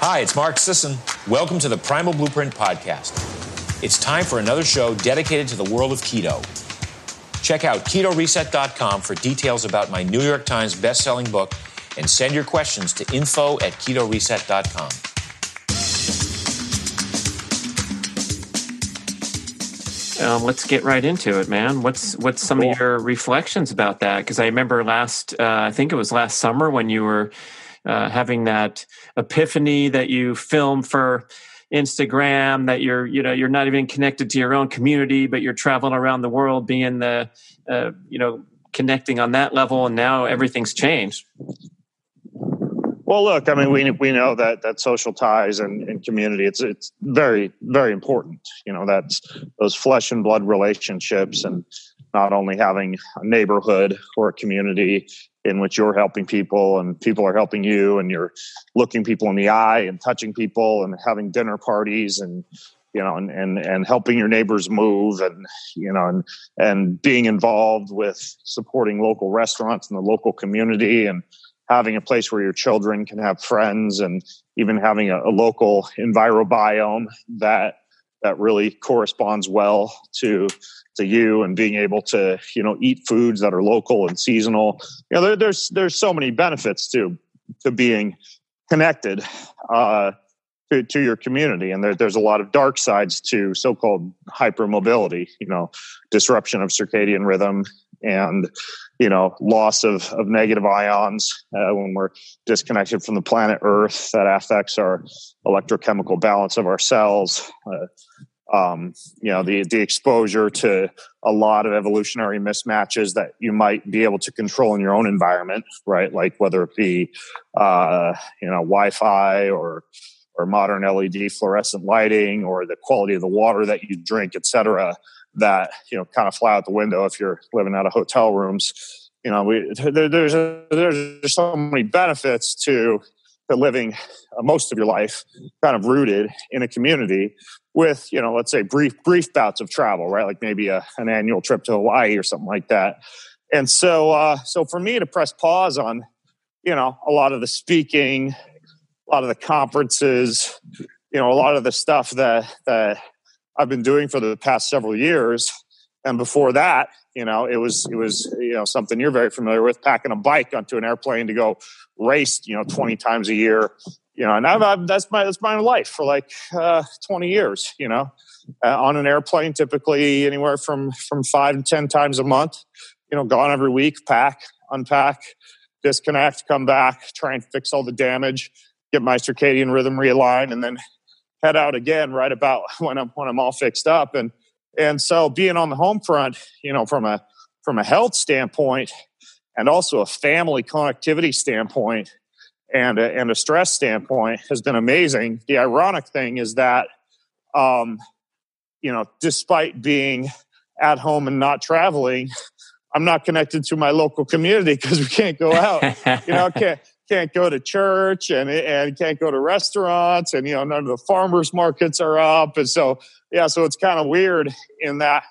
Hi, it's Mark Sisson. Welcome to the Primal Blueprint Podcast. It's time for another show dedicated to the world of keto. Check out ketoreset.com for details about my New York Times best-selling book and send your questions to info at ketoreset.com. Um, let's get right into it, man. What's what's some cool. of your reflections about that? Because I remember last, uh, I think it was last summer when you were uh, having that epiphany that you film for Instagram that you're you know you're not even connected to your own community, but you're traveling around the world, being the uh, you know connecting on that level, and now everything's changed. Well, look, I mean, we we know that that social ties and, and community it's it's very very important. You know, that's those flesh and blood relationships, and not only having a neighborhood or a community in which you're helping people and people are helping you and you're looking people in the eye and touching people and having dinner parties and you know and and, and helping your neighbors move and you know and and being involved with supporting local restaurants in the local community and having a place where your children can have friends and even having a, a local envirobiome that that really corresponds well to to you and being able to you know eat foods that are local and seasonal. You know there, there's there's so many benefits to to being connected uh, to, to your community. And there, there's a lot of dark sides to so-called hypermobility you know disruption of circadian rhythm and you know loss of, of negative ions uh, when we're disconnected from the planet earth that affects our electrochemical balance of our cells uh, um, you know the the exposure to a lot of evolutionary mismatches that you might be able to control in your own environment right? Like whether it be uh, you know wi-fi or or modern led fluorescent lighting or the quality of the water that you drink et cetera that you know kind of fly out the window if you're living out of hotel rooms. You know, we there, there's there's so many benefits to to living uh, most of your life kind of rooted in a community with you know let's say brief brief bouts of travel right like maybe a, an annual trip to hawaii or something like that and so uh, so for me to press pause on you know a lot of the speaking a lot of the conferences you know a lot of the stuff that that I've been doing for the past several years. And before that, you know, it was it was you know something you're very familiar with, packing a bike onto an airplane to go race, you know, 20 times a year. You know, and I've, I've that's my that's my life for like uh, 20 years. You know, uh, on an airplane, typically anywhere from from five to 10 times a month. You know, gone every week, pack, unpack, disconnect, come back, try and fix all the damage, get my circadian rhythm realigned, and then head out again right about when I'm when I'm all fixed up. And and so being on the home front, you know, from a from a health standpoint and also a family connectivity standpoint and a, and a stress standpoint has been amazing. The ironic thing is that um, you know, despite being at home and not traveling, I'm not connected to my local community because we can't go out. you know, can't can't go to church and and can't go to restaurants and you know none of the farmers markets are up. And so yeah so it's kind of weird in that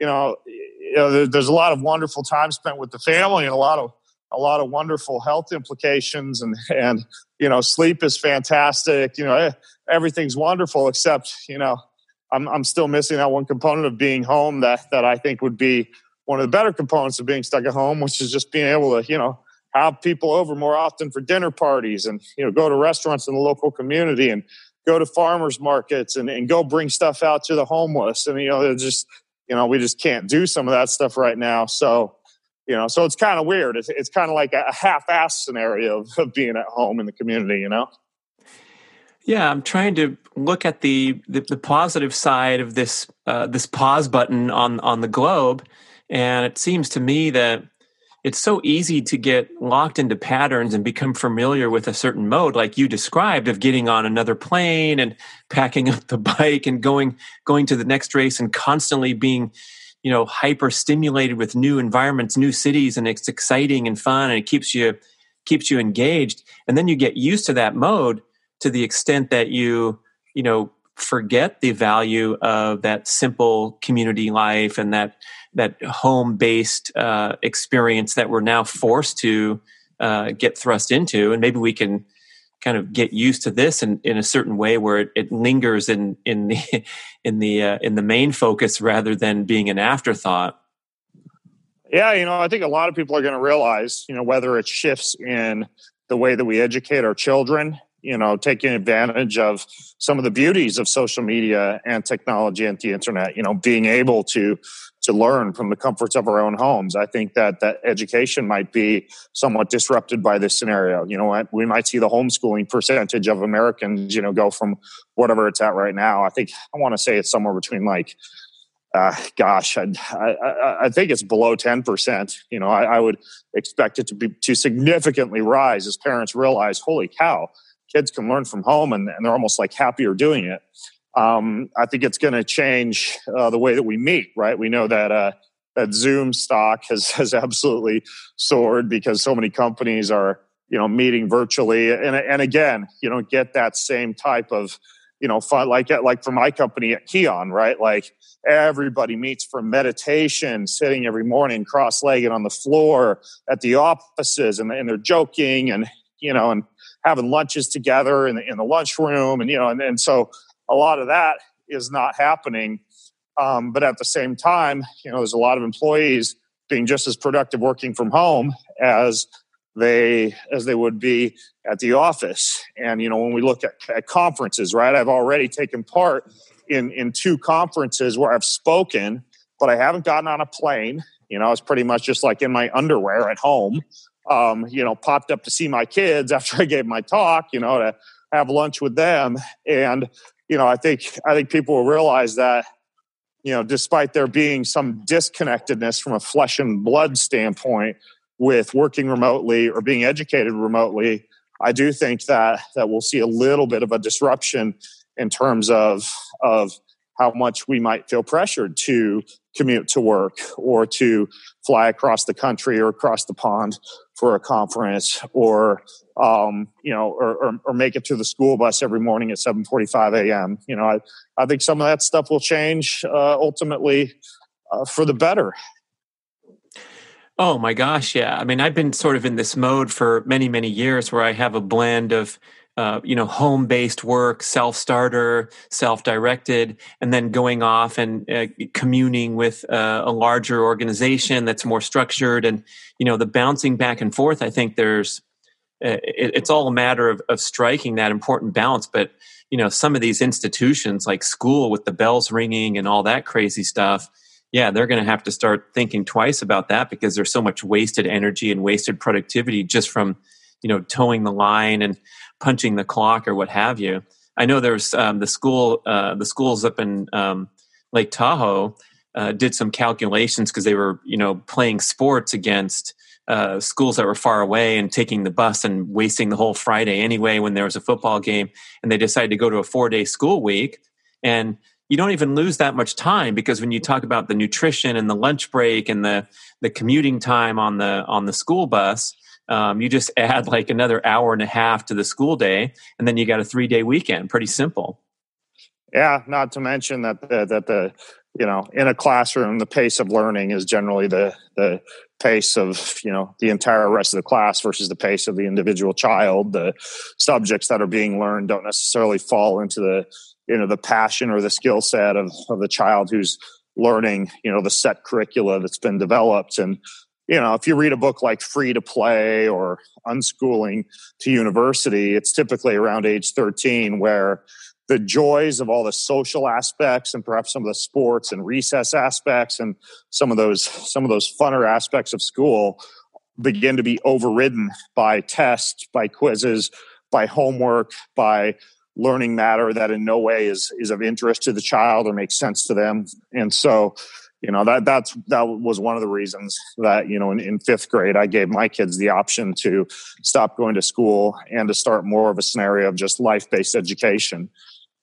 you know, you know there's a lot of wonderful time spent with the family and a lot of a lot of wonderful health implications and and you know sleep is fantastic. You know eh, everything's wonderful except you know I'm I'm still missing that one component of being home that that I think would be one of the better components of being stuck at home which is just being able to you know have people over more often for dinner parties and you know go to restaurants in the local community and go to farmers markets and, and go bring stuff out to the homeless. And you know just you know we just can't do some of that stuff right now. So you know so it's kind of weird. It's, it's kind of like a half-ass scenario of, of being at home in the community you know? Yeah, I'm trying to look at the the, the positive side of this uh, this pause button on on the globe, and it seems to me that it's so easy to get locked into patterns and become familiar with a certain mode like you described of getting on another plane and packing up the bike and going going to the next race and constantly being you know hyper stimulated with new environments new cities and it's exciting and fun and it keeps you keeps you engaged. And then you get used to that mode to the extent that you you know forget the value of that simple community life and that that home based uh, experience that we're now forced to uh, get thrust into, and maybe we can kind of get used to this in, in a certain way where it, it lingers in in the in the uh, in the main focus rather than being an afterthought. Yeah, you know, I think a lot of people are going to realize, you know, whether it shifts in the way that we educate our children, you know, taking advantage of some of the beauties of social media and technology and the internet, you know, being able to to learn from the comforts of our own homes. I think that that education might be somewhat disrupted by this scenario. You know, we might see the homeschooling percentage of Americans, you know, go from whatever it's at right now. I think I want to say it's somewhere between like uh, gosh, I, I, I, think it's below 10%. You know, I, I, would expect it to be to significantly rise as parents realize, holy cow, kids can learn from home and, and they're almost like happier doing it um, I think it's going to change uh, the way that we meet. Right? We know that uh, that Zoom stock has has absolutely soared because so many companies are you know meeting virtually, and and again, you don't get that same type of you know fun like like for my company at Kion, right? Like everybody meets for meditation, sitting every morning cross-legged on the floor at the offices, and, and they're joking and you know and having lunches together in the in the lunchroom, and you know, and, and so a lot of that is not happening. Um, but at the same time, you know, there's a lot of employees being just as productive working from home as they as they would be at the office. And you know, when we look at, at conferences, right? I've already taken part in in two conferences where I've spoken, but I haven't gotten on a plane. You know, it's pretty much just like in my underwear at home. Um, you know, popped up to see my kids after I gave my talk. You know, to have lunch with them, and you know, I think I think people will realize that, you know, despite there being some disconnectedness from a flesh and blood standpoint with working remotely or being educated remotely, I do think that that we'll see a little bit of a disruption in terms of of how much we might feel pressured to commute to work or to fly across the country or across the pond for a conference or um, you know or, or, or, make it to the school bus every morning at 7.45 a.m you know I, I think some of that stuff will change uh, ultimately uh, for the better Oh my gosh, yeah. I mean, I've been sort of in this mode for many, many years where I have a blend of uh, you know home based work self starter self directed and then going off and uh, communing with uh, a larger organization that's more structured. And you know the bouncing back and forth i think there's uh, it, it's all a matter of, of striking that important balance. But you know some of these institutions like school with the bells ringing and all that crazy stuff yeah they're going to have to start thinking twice about that because there's so much wasted energy and wasted productivity just from you know toeing the line. And punching the clock or what have you. I know there's um, the school, uh, the schools up in um, Lake Tahoe uh, did some calculations because they were, you know, playing sports against uh, schools that were far away and taking the bus and wasting the whole Friday anyway when there was a football game. And they decided to go to a four day school week. And you don't even lose that much time because when you talk about the nutrition and the lunch break and the the commuting time on the on the school bus, um, you just add like another hour and a half to the school day, and then you got a three day weekend. Pretty simple. Yeah, not to mention that the, that the you know in a classroom the pace of learning is generally the the pace of you know the entire rest of the class versus the pace of the individual child. The subjects that are being learned don't necessarily fall into the you know the passion or the skill set of of the child who's learning you know the set curricula that's been developed and you know, if you read a book like Free to Play or Unschooling to University, it's typically around age 13 where the joys of all the social aspects and perhaps some of the sports and recess aspects and some of those some of those funner aspects of school begin to be overridden by tests, by quizzes, by homework, by learning matter that in no way is is of interest to the child or makes sense to them. And so you know that that's that was one of the reasons that you know in, in, fifth grade i gave my kids the option to stop going to school and to start more of a scenario of just life-based education.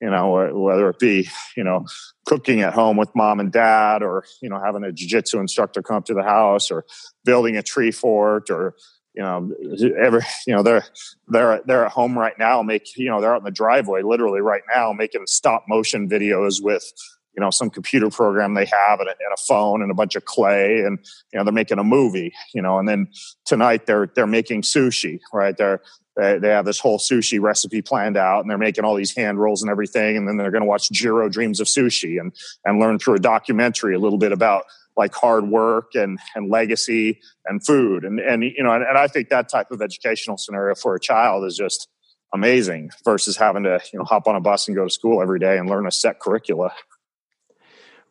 You know whether it be you know cooking at home with mom and dad or you know having a jiu-jitsu instructor come up to the house or building a tree fort or you know every you know they're they're they're at home right now make you know they're out in the driveway literally right now making stop motion videos with you know some computer program they have and a, and a, phone and a bunch of clay and you know they're making a movie you know and then tonight they're they're making sushi right? They're they, they have this whole sushi recipe planned out and they're making all these hand rolls and everything and then they're going to watch jiro dreams of sushi and and learn through a documentary a little bit about like hard work and and legacy and food and and you know and, and i think that type of educational scenario for a child is just amazing versus having to you know hop on a bus and go to school every day and learn a set curricula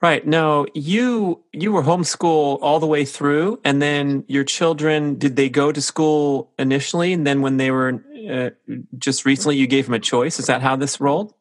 Right. Now, you you were homeschool all the way through, and then your children did they go to school initially, and then when they were uh, just recently, you gave them a choice. Is that how this rolled?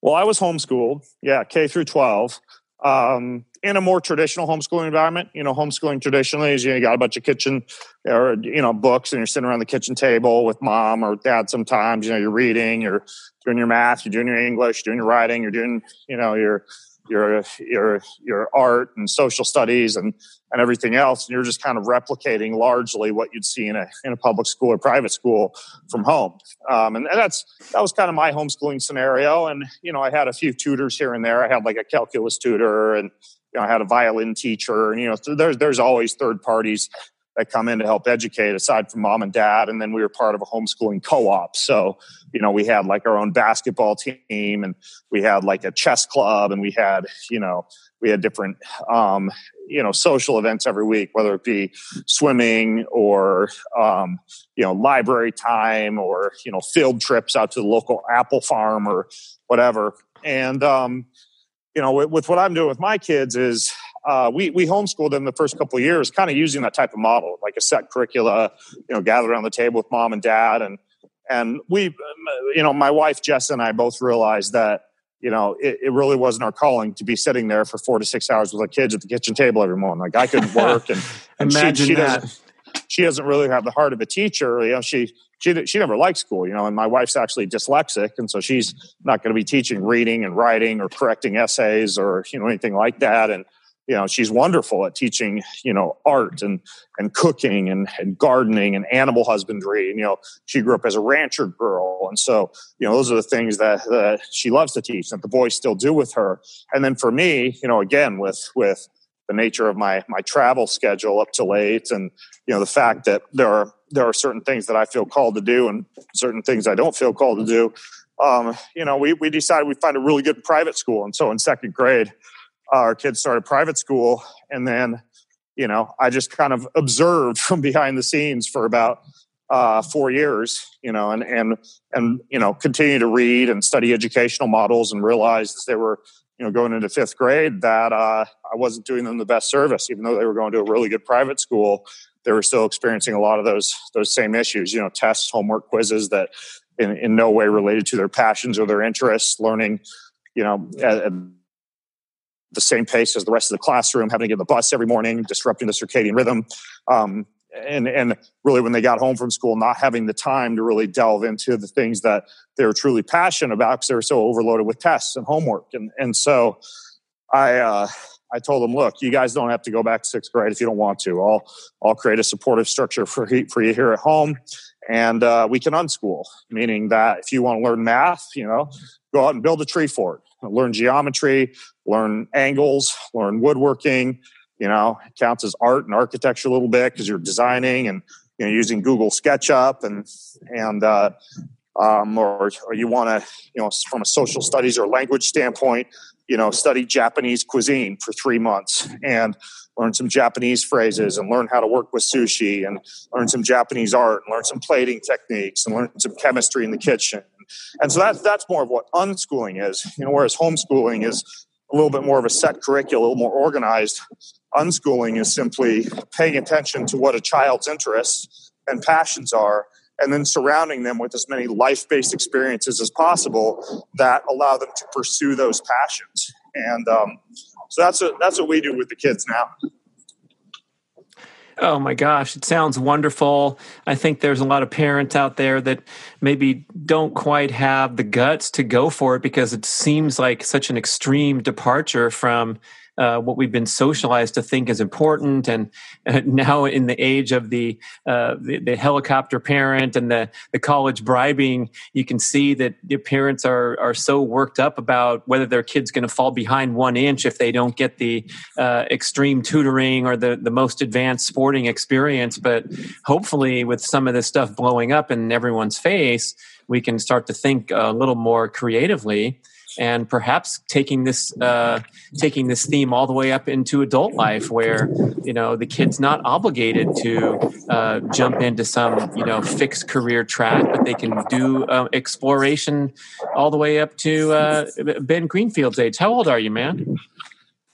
Well, I was homeschooled, yeah, K through twelve, um, in a more traditional homeschooling environment. You know, homeschooling traditionally is you, know, you got a bunch of kitchen or you know books, and you're sitting around the kitchen table with mom or dad. Sometimes you know you're reading, you're doing your math, you're doing your English, you're doing your writing, you're doing you know your your your your art and social studies and and everything else and you're just kind of replicating largely what you'd see in a in a public school or private school from home. Um, and, and that's that was kind of my homeschooling scenario. And you know i had a few tutors here and there. I had like a calculus tutor and you know i had a violin teacher. And you know there's there's always third parties that come in to help educate aside from mom and dad and then we were part of a homeschooling co-op. So you know we had like our own basketball team and we had like a chess club and we had you know we had different um, you know social events every week whether it be swimming or um, you know library time or you know field trips out to the local apple farm or whatever. And um, you know with, with what i'm doing with my kids is uh, we we homeschooled them the first couple of years, kind of using that type of model, like a set curricula, you know, gathered around the table with mom and dad, and and we, you know, my wife Jess and I both realized that you know it, it really wasn't our calling to be sitting there for four to six hours with our kids at the kitchen table every morning. Like I couldn't work, and, and Imagine she, she that. doesn't she doesn't really have the heart of a teacher. You know, she she she never liked school. You know, and my wife's actually dyslexic, and so she's not going to be teaching reading and writing or correcting essays or you know anything like that. And you know she's wonderful at teaching you know art and and cooking and, and gardening and animal husbandry. And you know she grew up as a rancher girl. And so you know those are the things that, that she loves to teach that the boys still do with her. And then for me you know again with with the nature of my my travel schedule up to late and you know the fact that there are there are certain things that I feel called to do and certain things I don't feel called to do um, you know we we decided we'd find a really good private school. And so in second grade our kids started private school and then you know i just kind of observed from behind the scenes for about uh, four years you know and and and you know continue to read and study educational models and realized as they were you know going into fifth grade that uh, i wasn't doing them the best service. Even though they were going to a really good private school they were still experiencing a lot of those those same issues you know tests homework quizzes that in, in no way related to their passions or their interests learning you know at, at the same pace as the rest of the classroom, having to get on the bus every morning, disrupting the circadian rhythm. Um, and, and really, when they got home from school, not having the time to really delve into the things that they were truly passionate about because they were so overloaded with tests and homework. And, and so I, uh, I told them, look, you guys don't have to go back to sixth grade if you don't want to. I'll, I'll create a supportive structure for, for you here at home and uh, we can unschool, meaning that if you want to learn math, you know, go out and build a tree fort, learn geometry, learn angles, learn woodworking. You know, it counts as art and architecture a little bit because you're designing and you know using Google SketchUp and and uh, um, or or you want to you know from a social studies or language standpoint, you know, study Japanese cuisine for three months and learn some Japanese phrases and learn how to work with sushi and learn some Japanese art and learn some plating techniques and learn some chemistry in the kitchen. And so that's that's more of what unschooling is, you know, whereas homeschooling is a little bit more of a set curriculum, a little more organized. Unschooling is simply paying attention to what a child's interests and passions are, and then surrounding them with as many life based experiences as possible that allow them to pursue those passions. And um, so that's that's what we do with the kids now. Oh my gosh, it sounds wonderful. I think there's a lot of parents out there that maybe don't quite have the guts to go for it because it seems like such an extreme departure from uh, what we've been socialized to think is important. And uh, now, in the age of the, uh, the, the helicopter parent and the the college bribing, you can see that the parents are are so worked up about whether their kid's going to fall behind one inch if they don't get the uh, extreme tutoring or the the most advanced sporting experience. But hopefully, with some of this stuff blowing up in everyone's face, we can start to think a little more creatively and perhaps taking this uh, taking this theme all the way up into adult life, where you know the kid's not obligated to uh, jump into some you know fixed career track, but they can do uh, exploration all the way up to uh, Ben Greenfield's age. How old are you, man?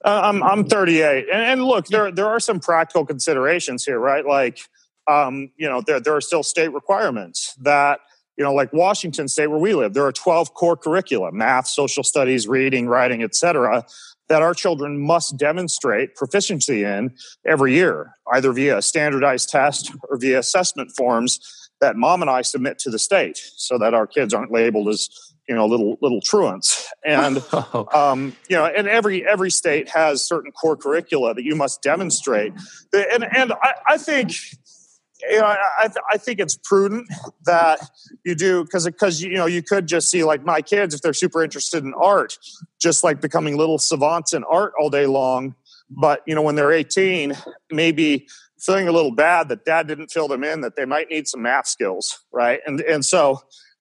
Uh, I'm I'm 38, and, and, look, there there are some practical considerations here, right? Like, um, you know, there there are still state requirements that you know, like Washington State, where we live, there are 12 core curricula math, social studies, reading, writing, etc., that our children must demonstrate proficiency in every year, either via a standardized test or via assessment forms that mom and I submit to the state so that our kids aren't labeled as you know little little truants and oh. um, you know and every every state has certain core curricula that you must demonstrate and and I, I think you know, I, I think it's prudent that you do because because you know you could just see like my kids if they're super interested in art, just like becoming little savants in art all day long. But you know, when they're 18, maybe feeling a little bad that dad didn't fill them in, that they might need some math skills, right? And and so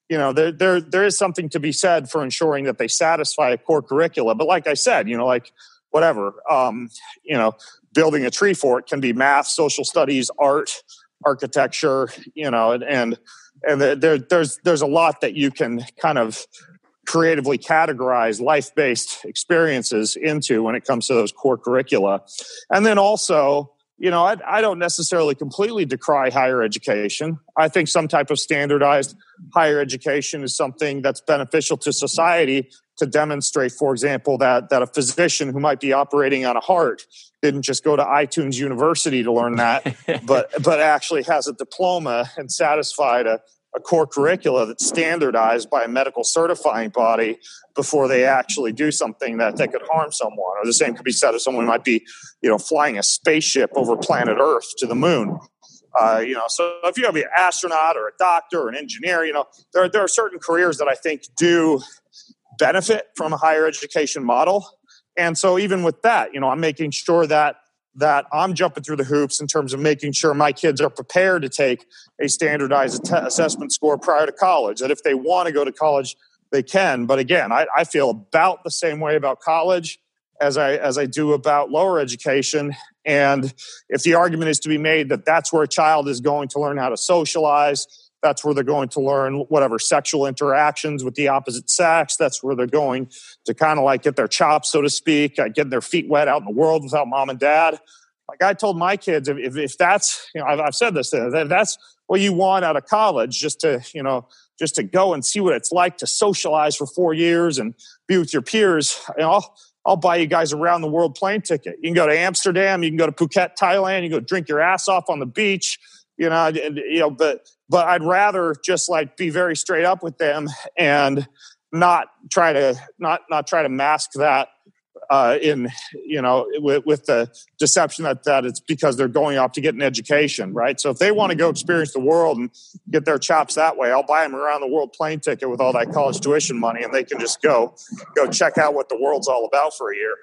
you know there there there is something to be said for ensuring that they satisfy a core curricula. But like I said, you know, like whatever, um, you know, building a tree fort can be math, social studies, art architecture, you know, and and, and there, there's there's a lot that you can kind of creatively categorize life-based experiences into when it comes to those core curricula, and then also. You know, I, I don't necessarily completely decry higher education. I think some type of standardized higher education is something that's beneficial to society to demonstrate, for example, that that a physician who might be operating on a heart didn't just go to iTunes University to learn that, but but actually has a diploma and satisfied a, a core curricula that's standardized by a medical certifying body before they actually do something that, that could harm someone. Or the same could be said of someone who might be, you know, flying a spaceship over planet Earth to the moon. Uh, you know, so if you have an astronaut or a doctor or an engineer, you know, there, there are certain careers that I think do benefit from a higher education model. And so even with that, you know, I'm making sure that that I'm jumping through the hoops in terms of making sure my kids are prepared to take a standardized assessment score prior to college. That if they want to go to college, they can. But again, I, I feel about the same way about college as I as I do about lower education. And if the argument is to be made that that's where a child is going to learn how to socialize, that's where they're going to learn whatever sexual interactions with the opposite sex. That's where they're going to kind of like get their chops, so to speak, get their feet wet out in the world without mom and dad. Like I told my kids, if, if that's, you know, I've, I've said this, if that's what you want out of college, just to, you know, just to go and see what it's like to socialize for four years and be with your peers, you know, I'll, I'll buy you guys around the world plane ticket. You can go to Amsterdam, you can go to Phuket, Thailand, you can go drink your ass off on the beach, you know, you know, but but I'd rather just like be very straight up with them and not try to not not try to mask that uh, in you know with, with, the deception that that it's because they're going off to get an education, right? So if they want to go experience the world and get their chops that way, I'll buy them around the world plane ticket with all that college tuition money, and they can just go go check out what the world's all about for a year.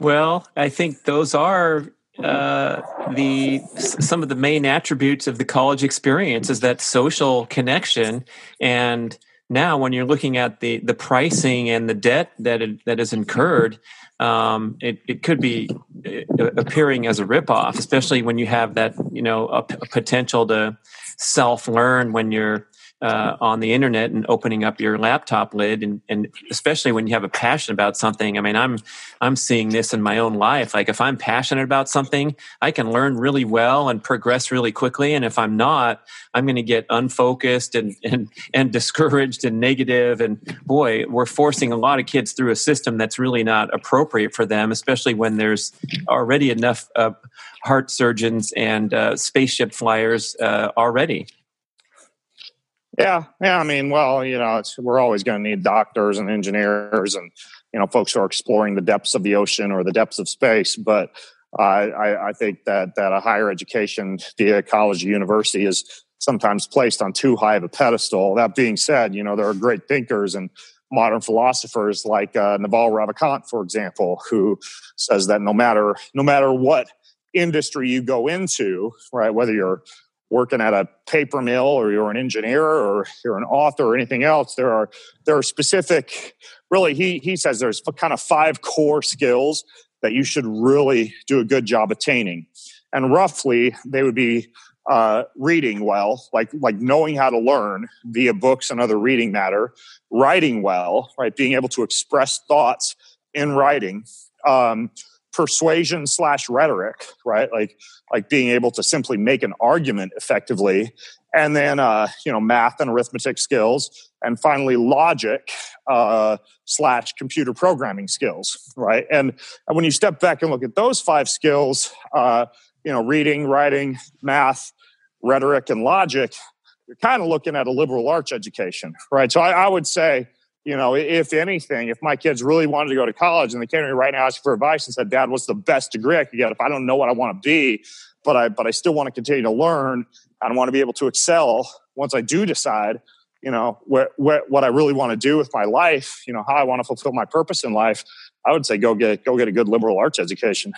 Well, I think those are uh, the some of the main attributes of the college experience is that social connection. And now when you're looking at the the pricing and the debt that it, that is incurred um, it, it could be uh, appearing as a ripoff especially when you have that you know a, a potential to self learn when you're uh, on the internet and opening up your laptop lid and, and especially when you have a passion about something. I mean i'm i'm seeing this in my own life. Like if i'm passionate about something i can learn really well and progress really quickly. And if i'm not i'm going to get unfocused and, and and discouraged and negative. And boy we're forcing a lot of kids through a system that's really not appropriate for them especially when there's already enough uh, heart surgeons and uh, spaceship flyers uh, already yeah, yeah. I mean, well, you know, we're always going to need doctors and engineers and you know folks who are exploring the depths of the ocean or the depths of space. But uh, I, I think that that a higher education via college university is sometimes placed on too high of a pedestal. That being said, you know there are great thinkers and modern philosophers like uh, Naval Ravikant, for example, who says that no matter no matter what industry you go into, right, whether you're working at a paper mill or you're an engineer or you're an author or anything else, there are there are specific. Really, he he says there's kind of five core skills that you should really do a good job attaining, and roughly they would be uh, reading well, like like knowing how to learn via books and other reading matter, writing well, right, being able to express thoughts in writing, um, persuasion slash rhetoric, right, like like being able to simply make an argument effectively, and then uh, you know math and arithmetic skills, and finally logic uh, slash computer programming skills, right, and and when you step back and look at those five skills. Uh, you know, reading, writing, math, rhetoric and logic, you're kind of looking at a liberal arts education, right? So I, I, would say, you know, if anything, if my kids really wanted to go to college and they came to me right now asking for advice and said, "Dad, what's the best degree I could get if I don't know what I want to be, but I but I still want to continue to learn and want to be able to excel once I do decide." You know what, what what I really want to do with my life. You know how I want to fulfill my purpose in life. I would say go get go get a good liberal arts education.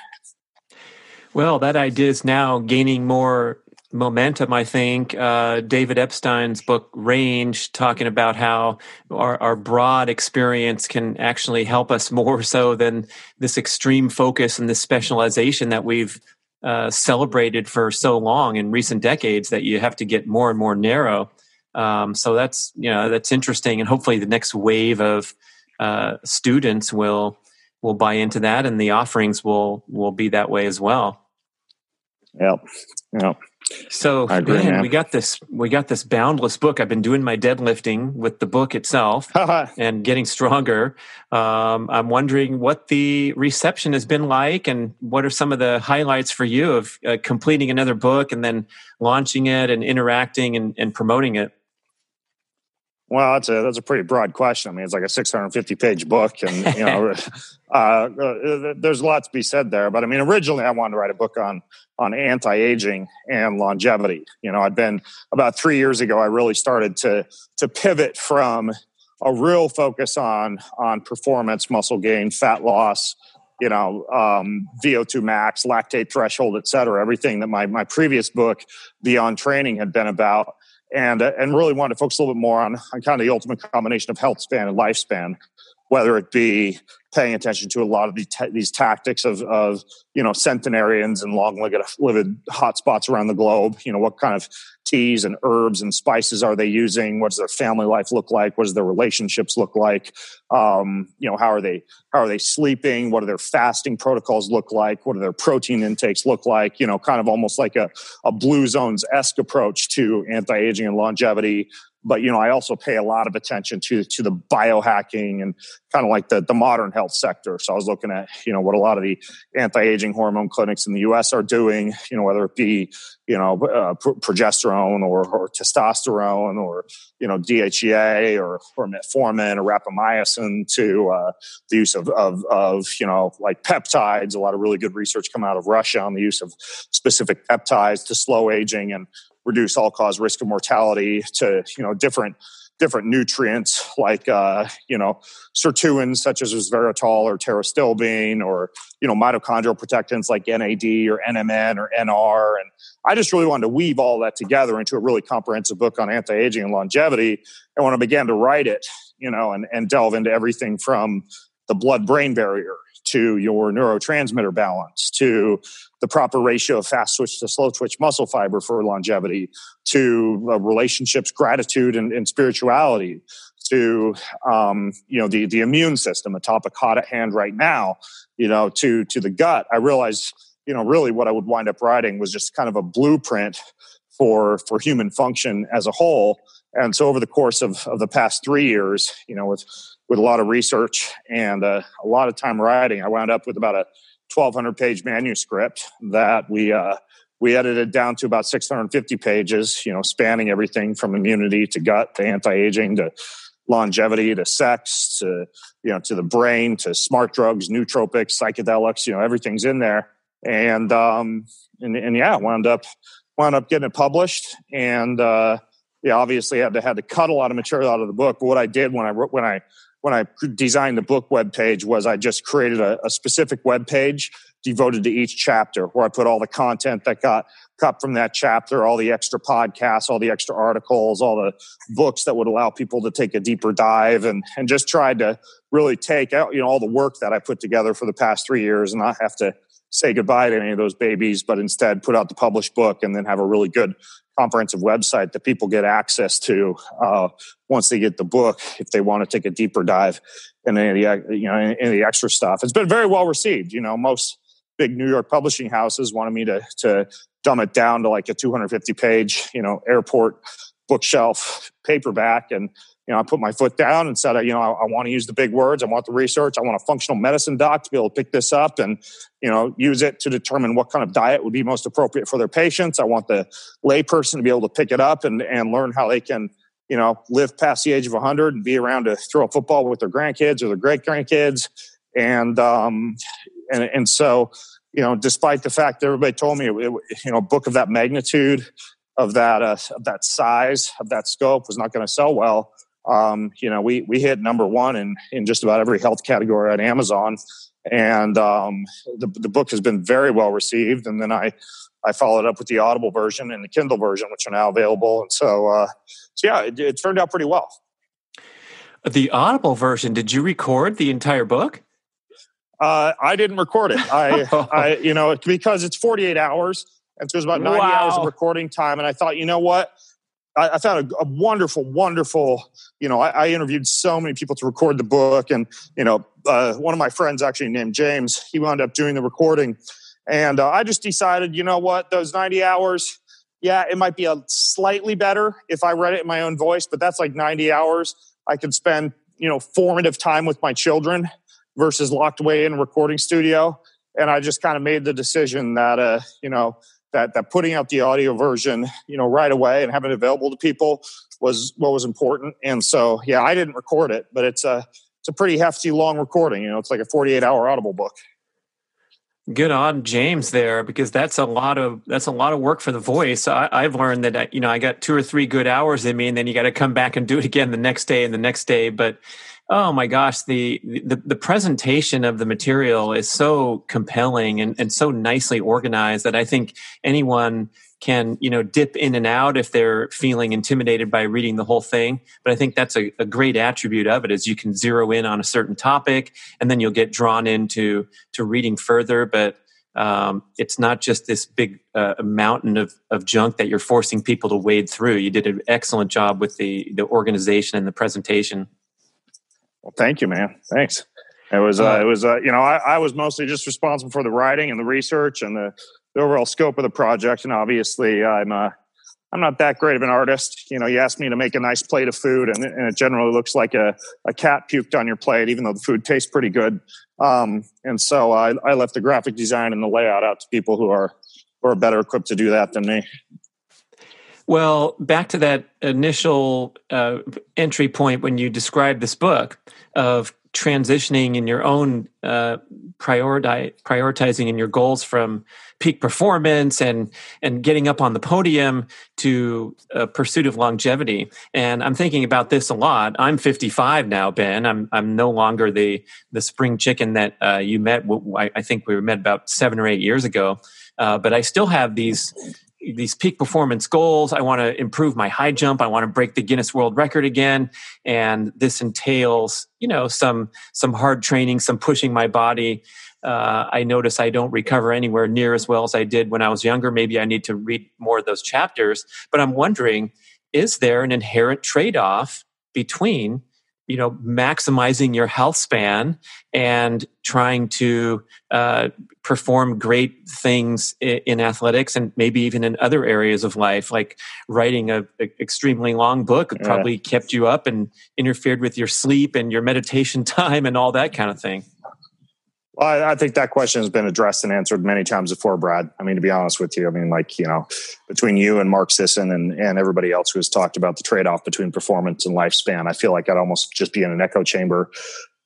Well, that idea is now gaining more momentum, I think. Uh, David Epstein's book Range, talking about how our, our, broad experience can actually help us more so than this extreme focus and this specialization that we've uh, celebrated for so long in recent decades that you have to get more and more narrow. Um, so that's you know that's interesting, and hopefully the next wave of uh, students will will buy into that, and the offerings will will be that way as well. Yep. Yep. So agree, man, we got this we got this boundless book. I've been doing my deadlifting with the book itself and getting stronger. Um, I'm wondering what the reception has been like, and what are some of the highlights for you of uh, completing another book and then launching it and interacting and, and promoting it. Well, that's a that's a pretty broad question. I mean, it's like a 650 page book, and you know, uh, uh, there's a lot to be said there. But I mean, originally I wanted to write a book on on anti aging and longevity. You know, I'd been about three years ago. I really started to to pivot from a real focus on on performance, muscle gain, fat loss, you know, um, VO2 max, lactate threshold, et cetera, everything that my, my previous book, Beyond Training, had been about and uh, and really wanted to focus a little bit more on, on kind of the ultimate combination of health span and lifespan, whether it be paying attention to a lot of these, these tactics of, of you know centenarians and long-lived hotspots around the globe. You know what kind of teas and herbs and spices are they using? What's their family life look like? What does their relationships look like? Um, you know how are they how are they sleeping? What do their fasting protocols look like? What do their protein intakes look like? You know, kind of almost like a, a blue zones esque approach to anti aging and longevity but you know i also pay a lot of attention to to the biohacking and kind of like the, the modern health sector. So i was looking at you know what a lot of the anti-aging hormone clinics in the us are doing you know whether it be you know uh, progesterone or, or, testosterone or you know dhea or, or metformin or rapamycin to uh, the use of, of, of you know like peptides. A lot of really good research come out of russia on the use of specific peptides to slow aging and reduce all cause risk of mortality to you know different different nutrients like uh, you know sirtuins such as resveratrol or pterostilbene or you know mitochondrial protectants like NAD or NMN or NR and I just really wanted to weave all that together into a really comprehensive book on anti-aging and longevity. And when I began to write it you know and, and delve into everything from the blood brain barrier to your neurotransmitter balance, to the proper ratio of fast twitch to slow twitch muscle fiber for longevity, to uh, relationships, gratitude, and, and spirituality, to um, you know the the immune system, a topic hot at hand right now. You know, to to the gut. I realized, you know, really what I would wind up writing was just kind of a blueprint for for human function as a whole. And so over the course of, of the past three years, you know, with with a lot of research and uh, a lot of time writing. I wound up with about a 1,200 page manuscript that we uh, we edited down to about 650 pages. You know, spanning everything from immunity to gut to anti aging to longevity to sex to you know to the brain to smart drugs, nootropics, psychedelics. You know, everything's in there. And um, and, and yeah, wound up wound up getting it published. And uh, yeah, obviously had to had to cut a lot of material out of the book. But what I did when I wrote when I when I designed the book web page was I just created a, a specific web page devoted to each chapter where I put all the content that got cut from that chapter, all the extra podcasts, all the extra articles, all the books that would allow people to take a deeper dive and, and just tried to really take out, you know, all the work that I put together for the past three years and not have to say goodbye to any of those babies, but instead put out the published book and then have a really good comprehensive website that people get access to uh, once they get the book if they want to take a deeper dive in any of the you know any of the extra stuff. It's been very well received. You know, most big New York publishing houses wanted me to to dumb it down to like a 250 page you know airport bookshelf paperback and you know, I put my foot down and said, you know, I, I, want to use the big words. I want the research. I want a functional medicine doc to be able to pick this up and, you know, use it to determine what kind of diet would be most appropriate for their patients. I want the layperson to be able to pick it up and, and learn how they can, you know, live past the age of 100 and be around to throw a football with their grandkids or their great grandkids. And, um, and, and so, you know, despite the fact that everybody told me, it, you know, a book of that magnitude, of that, uh, of that size, of that scope was not going to sell well um, you know, we we hit number one in in just about every health category on Amazon, and um, the the book has been very well received. And then I I followed up with the Audible version and the Kindle version, which are now available. And so, uh, so yeah, it, it turned out pretty well. The Audible version. Did you record the entire book? Uh, I didn't record it. I, I, you know, because it's 48 hours, and so it was about 90 wow. hours of recording time. And I thought, you know what? I, I found a, a, wonderful, wonderful. You know, I, I, interviewed so many people to record the book, and you know, uh, one of my friends actually named James. He wound up doing the recording, and uh, I just decided, you know what, those ninety hours. Yeah, it might be a slightly better if I read it in my own voice, but that's like ninety hours I could spend, you know, formative time with my children versus locked away in a recording studio. And I just kind of made the decision that, uh, you know, that that putting out the audio version, you know, right away and having it available to people was what was important. And so, yeah, I didn't record it, but it's a it's a pretty hefty, long recording. You know, it's like a 48 hour Audible book. Good on James there because that's a lot of that's a lot of work for the voice. I, have learned that uh, you know I got two or three good hours in me, and then you got to come back and do it again the next day and the next day. But Oh my gosh, the, the, the presentation of the material is so compelling and, and so nicely organized that I think anyone can, you know, dip in and out if they're feeling intimidated by reading the whole thing. But I think that's a, a great attribute of it is you can zero in on a certain topic and then you'll get drawn into to reading further. But um, it's not just this big uh, mountain of, of junk that you're forcing people to wade through. You did an excellent job with the the organization and the presentation. Well, thank you, man. Thanks. It was, uh, it was, uh, you know, I, I, was mostly just responsible for the writing and the research and the, the overall scope of the project. And obviously, I'm, uh, I'm not that great of an artist. You know, you ask me to make a nice plate of food, and, and it generally looks like a, a cat puked on your plate, even though the food tastes pretty good. Um, and so I, I left the graphic design and the layout out to people who are who are better equipped to do that than me. Well, back to that initial uh, entry point when you described this book of transitioning in your own uh, prioritizing in your goals from peak performance and and getting up on the podium to a pursuit of longevity. And I'm thinking about this a lot. I'm 55 now, Ben. I'm I'm no longer the the spring chicken that uh, you met. I think we met about seven or eight years ago. Uh, but I still have these these peak performance goals. I want to improve my high jump. I want to break the Guinness World Record again. And this entails, you know, some some hard training, some pushing my body. Uh, I notice I don't recover anywhere near as well as I did when I was younger. Maybe I need to read more of those chapters. But I'm wondering, is there an inherent trade off between you know maximizing your health span and trying to uh, perform great things in, in, athletics and maybe even in other areas of life like writing a, a extremely long book yeah. probably kept you up and interfered with your sleep and your meditation time and all that kind of thing Well, I, I, think that question has been addressed and answered many times before, Brad. I mean, to be honest with you, I mean, like, you know, between you and Mark Sisson and, and everybody else who has talked about the trade off between performance and lifespan, I feel like I'd almost just be in an echo chamber,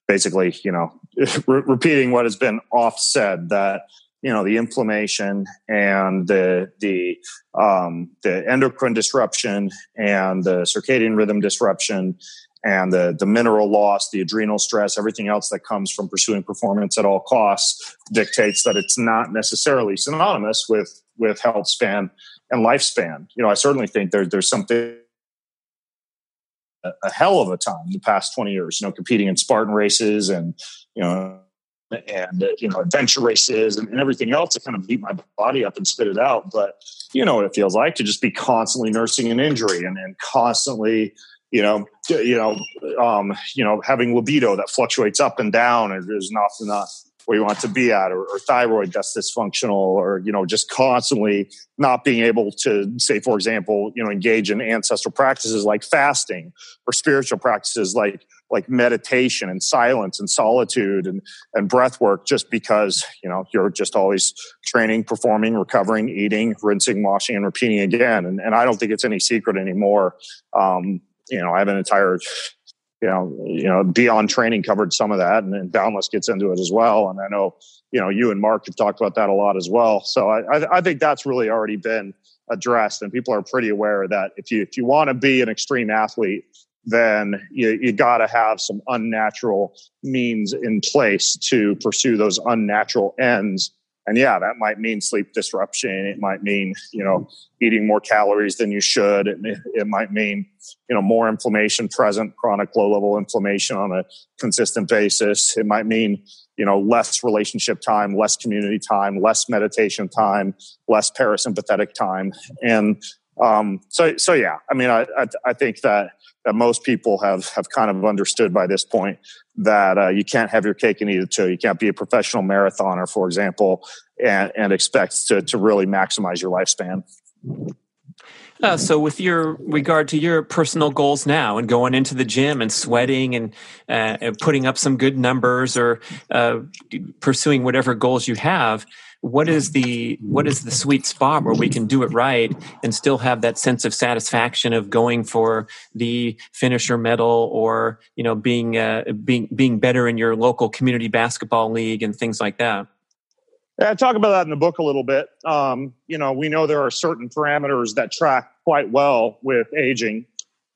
basically, you know, re- repeating what has been oft said that, you know, the inflammation and the, the, um, the endocrine disruption and the circadian rhythm disruption and the, the mineral loss, the adrenal stress, everything else that comes from pursuing performance at all costs dictates that it's not necessarily synonymous with, with health span and lifespan. You know, I certainly think there, there's something a, a hell of a time the past 20 years, you know, competing in Spartan races and, you know, and you know adventure races and, and, everything else to kind of beat my body up and spit it out but you know what it feels like to just be constantly nursing an injury and, and constantly you know, you know, um, you know, having libido that fluctuates up and down and is not where you want to be at, or, or, thyroid that's dysfunctional, or you know, just constantly not being able to, say, for example, you know, engage in ancestral practices like fasting, or spiritual practices like like meditation and silence and solitude and and breath work, just because you know you're just always training, performing, recovering, eating, rinsing, washing, and repeating again. And, and I don't think it's any secret anymore. Um, you know, I have an entire, you know, you know, beyond training covered some of that, and then Boundless gets into it as well. And I know, you know, you and Mark have talked about that a lot as well. So I, I, I think that's really already been addressed, and people are pretty aware that if you if you want to be an extreme athlete, then you, you got to have some unnatural means in place to pursue those unnatural ends and yeah, that might mean sleep disruption. It might mean, you know, eating more calories than you should. It, it might mean, you know, more inflammation present, chronic low level inflammation on a consistent basis. It might mean, you know, less relationship time, less community time, less meditation time, less parasympathetic time. And um, so, so yeah, I mean, I, I, I think that, that most people have, have kind of understood by this point that uh, you can't have your cake and eat it too. You can't be a professional marathoner, for example, and, and expect to, to really maximize your lifespan. Uh, so, with your regard to your personal goals now and going into the gym and sweating and, uh, and putting up some good numbers or uh, pursuing whatever goals you have, what is the what is the sweet spot where we can do it right and still have that sense of satisfaction of going for the finisher medal or you know being uh, being being better in your local community basketball league and things like that yeah, I talk about that in the book a little bit. Um, you know, we know there are certain parameters that track quite well with aging.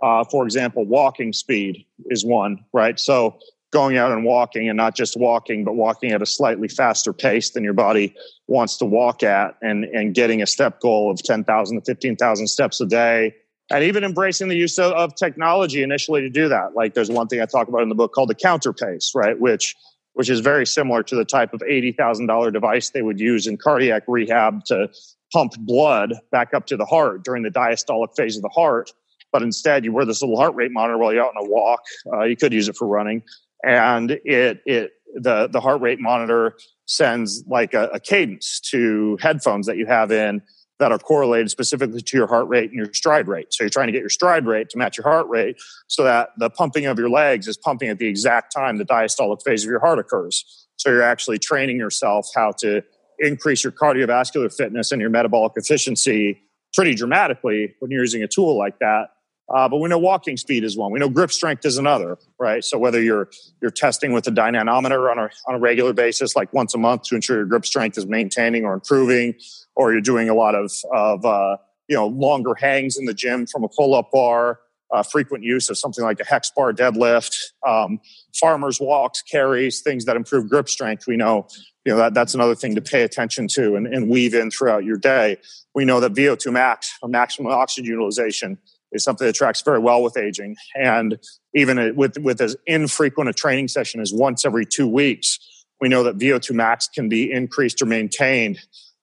Uh, for example, walking speed is one, right? So going out and walking and not just walking, but walking at a slightly faster pace than your body wants to walk at and, and getting a step goal of 10,000 to 15,000 steps a day. And even embracing the use of, of, technology initially to do that. Like there's one thing I talk about in the book called the counter pace, right? Which, which is very similar to the type of $80,000 device they would use in cardiac rehab to pump blood back up to the heart during the diastolic phase of the heart. But instead, you wear this little heart rate monitor while you're out on a walk. Uh, you could use it for running and it it the the heart rate monitor sends like a, a, cadence to headphones that you have in that are correlated specifically to your heart rate and your stride rate. So you're trying to get your stride rate to match your heart rate so that the pumping of your legs is pumping at the exact time the diastolic phase of your heart occurs. So you're actually training yourself how to increase your cardiovascular fitness and your metabolic efficiency pretty dramatically when you're using a tool like that uh, but we know walking speed is one. We know grip strength is another, right? So whether you're you're testing with a dynamometer on a on a regular basis, like once a month, to ensure your grip strength is maintaining or improving, or you're doing a lot of of uh, you know longer hangs in the gym from a pull up bar, uh, frequent use of something like a hex bar deadlift, um, farmers walks, carries, things that improve grip strength. We know you know that that's another thing to pay attention to and, and weave in throughout your day. We know that VO2 max or maximum oxygen utilization is something that tracks very well with aging. And even with, with as infrequent a training session as once every two weeks, we know that VO2 max can be increased or maintained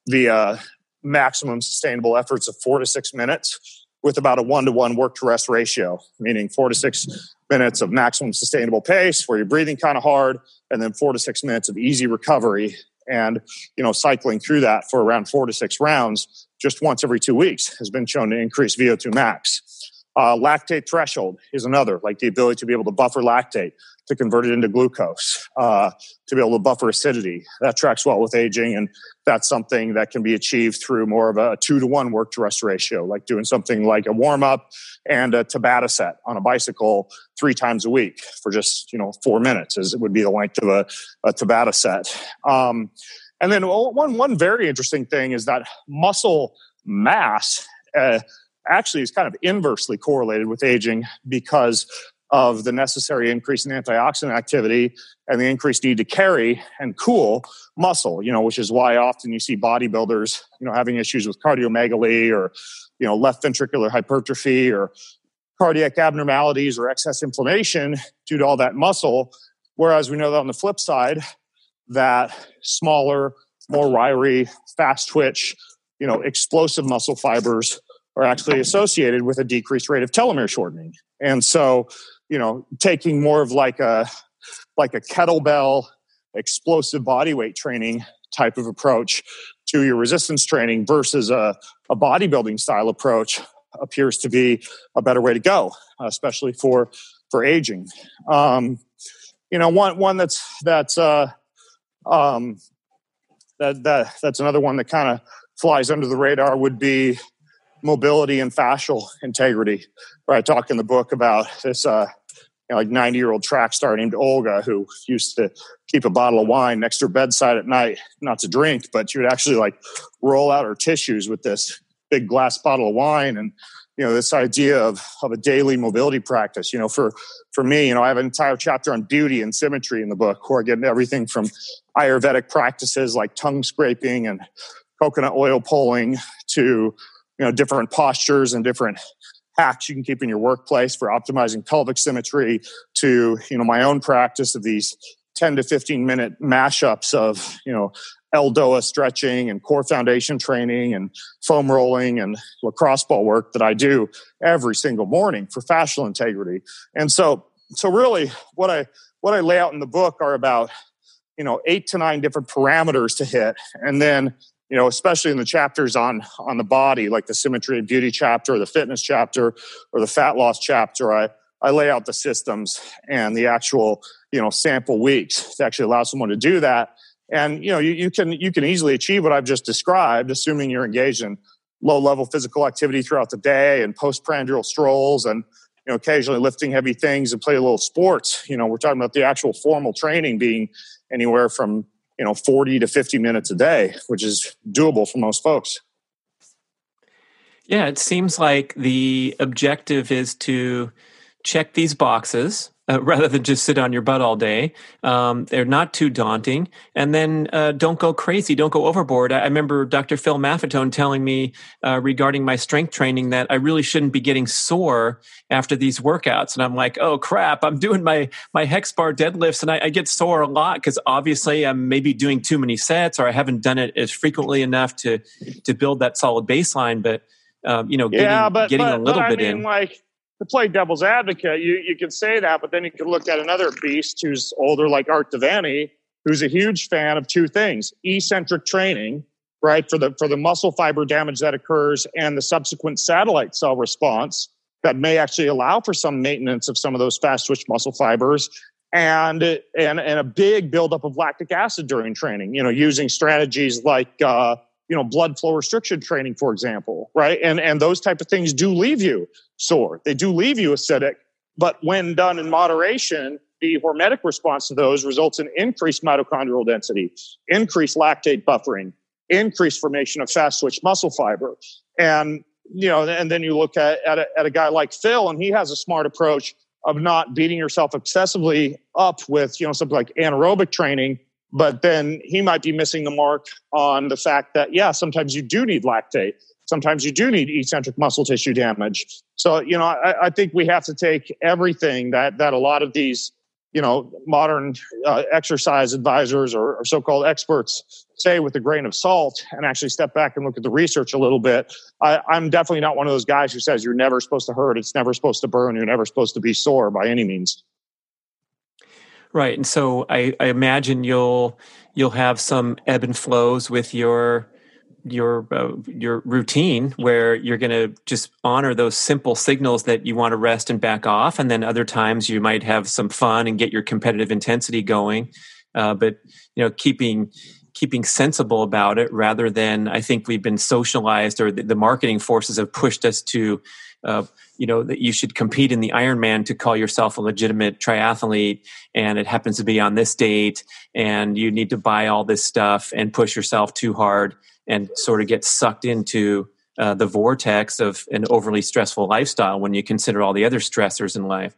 via maximum sustainable efforts of four to six minutes with about a one to one work to rest ratio, meaning four to six minutes of maximum sustainable pace where you're breathing kind of hard, and then four to six minutes of easy recovery. And, you know, cycling through that for around four to six rounds just once every two weeks has been shown to increase VO2 max. Uh, lactate threshold is another, like the ability to be able to buffer lactate, to convert it into glucose, uh, to be able to buffer acidity. That tracks well with aging, and that's something that can be achieved through more of a two to one work to rest ratio, like doing something like a warm up and a Tabata set on a bicycle three times a week for just you know four minutes, as it would be the length of a, a Tabata set. Um, and then one one very interesting thing is that muscle mass. Uh, actually is kind of inversely correlated with aging because of the necessary increase in antioxidant activity and the increased need to carry and cool muscle, you know, which is why often you see bodybuilders, you know, having issues with cardiomegaly or, you know, left ventricular hypertrophy or cardiac abnormalities or excess inflammation due to all that muscle. Whereas we know that on the flip side, that smaller, more wiry, fast twitch, you know, explosive muscle fibers are actually associated with a decreased rate of telomere shortening. And so, you know, taking more of like a like a kettlebell explosive body weight training type of approach to your resistance training versus a, a bodybuilding style approach appears to be a better way to go, especially for for aging. Um, you know, one one that's that's uh, um, that that that's another one that kind of flies under the radar would be mobility and fascial integrity. Where I talk in the book about this, uh, you know, like 90 year old track star named Olga who used to keep a bottle of wine next to her bedside at night, not to drink, but she would actually like roll out her tissues with this big glass bottle of wine. And, you know, this idea of, of a daily mobility practice, you know, for, for me, you know, I have an entire chapter on beauty and symmetry in the book where I get everything from Ayurvedic practices like tongue scraping and coconut oil pulling to you know different postures and different hacks you can keep in your workplace for optimizing pelvic symmetry to you know my own practice of these 10 to 15 minute mashups of you know eldoa stretching and core foundation training and foam rolling and lacrosse ball work that i do every single morning for fascial integrity. And so so really what i what i lay out in the book are about you know eight to nine different parameters to hit. And then you know especially in the chapters on on the body like the symmetry and beauty chapter or the fitness chapter or the fat loss chapter i i lay out the systems and the actual you know sample weeks to actually allow someone to do that and you know you, you can you can easily achieve what i've just described assuming you're engaged in low level physical activity throughout the day and postprandial strolls and you know occasionally lifting heavy things and play a little sports. You know we're talking about the actual formal training being anywhere from you know 40 to 50 minutes a day which is doable for most folks. Yeah it seems like the objective is to check these boxes uh, rather than just sit on your butt all day. Um, they're not too daunting. And then uh, don't go crazy, don't go overboard. I, I remember Dr. Phil Maffetone telling me uh, regarding my strength training that I really shouldn't be getting sore after these workouts. And I'm like, oh crap, I'm doing my my hex bar deadlifts and I, I get sore a lot because obviously I'm maybe doing too many sets or I haven't done it as frequently enough to to build that solid baseline. But um, you know, getting, yeah, but, getting but, a little but, bit I mean, in. Like to play devil's advocate, you, you can say that, but then you can look at another beast who's older, like Art De Vany, who's a huge fan of two things: eccentric training, right, for the for the muscle fiber damage that occurs and the subsequent satellite cell response that may actually allow for some maintenance of some of those fast twitch muscle fibers. And, and and a big buildup of lactic acid during training. You know, using strategies like uh, you know blood flow restriction training for example right? And and those type of things do leave you sore. They do leave you acidic but when done in moderation the hormetic response to those results in increased mitochondrial density increased lactate buffering increased formation of fast twitch muscle fiber. And you know and then you look at at a, at a guy like phil and he has a smart approach of not beating yourself excessively up with you know something like anaerobic training but then he might be missing the mark on the fact that, yeah, sometimes you do need lactate. Sometimes you do need eccentric muscle tissue damage. So, you know, I, I think we have to take everything that, that a lot of these, you know, modern uh, exercise advisors or, or so called experts say with a grain of salt and actually step back and look at the research a little bit. I, I'm definitely not one of those guys who says you're never supposed to hurt, it's never supposed to burn, you're never supposed to be sore by any means. Right, and so I, I, imagine you'll you'll have some ebb and flows with your your uh, your routine where you're going to just honor those simple signals that you want to rest and back off, and then other times you might have some fun and get your competitive intensity going. Uh, but you know, keeping keeping sensible about it rather than I think we've been socialized or the, the marketing forces have pushed us to. Uh, you know that you should compete in the Ironman to call yourself a legitimate triathlete, and it happens to be on this date, and you need to buy all this stuff and push yourself too hard and sort of get sucked into uh, the vortex of an overly stressful lifestyle when you consider all the other stressors in life.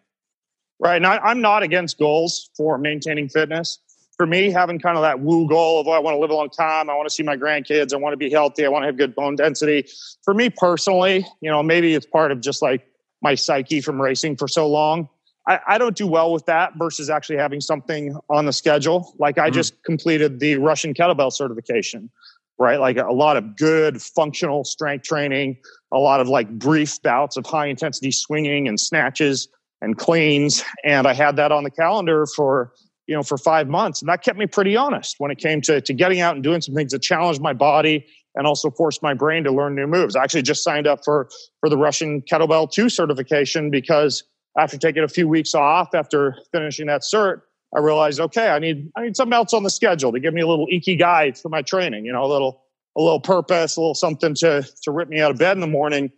Right. And I, am not against goals for maintaining fitness. For me, having kind of that woo goal of, oh, I want to live a long time. I want to see my grandkids. I want to be healthy. I want to have good bone density. For me personally, you know, maybe it's part of just like my psyche from racing for so long. I, I don't do well with that versus actually having something on the schedule. Like I mm-hmm. just completed the Russian kettlebell certification right? Like a lot of good functional strength training, a lot of like brief bouts of high intensity swinging and snatches and cleans. And I had that on the calendar for, you know, for five months. And that kept me pretty honest when it came to, to getting out and doing some things that challenged my body and also forced my brain to learn new moves. I actually just signed up for, for the Russian Kettlebell 2 certification because after taking a few weeks off after finishing that cert, I realized, okay, I need I need something else on the schedule to give me a little ikigai for my training. You know, a little a little purpose, a little something to to rip me out of bed in the morning.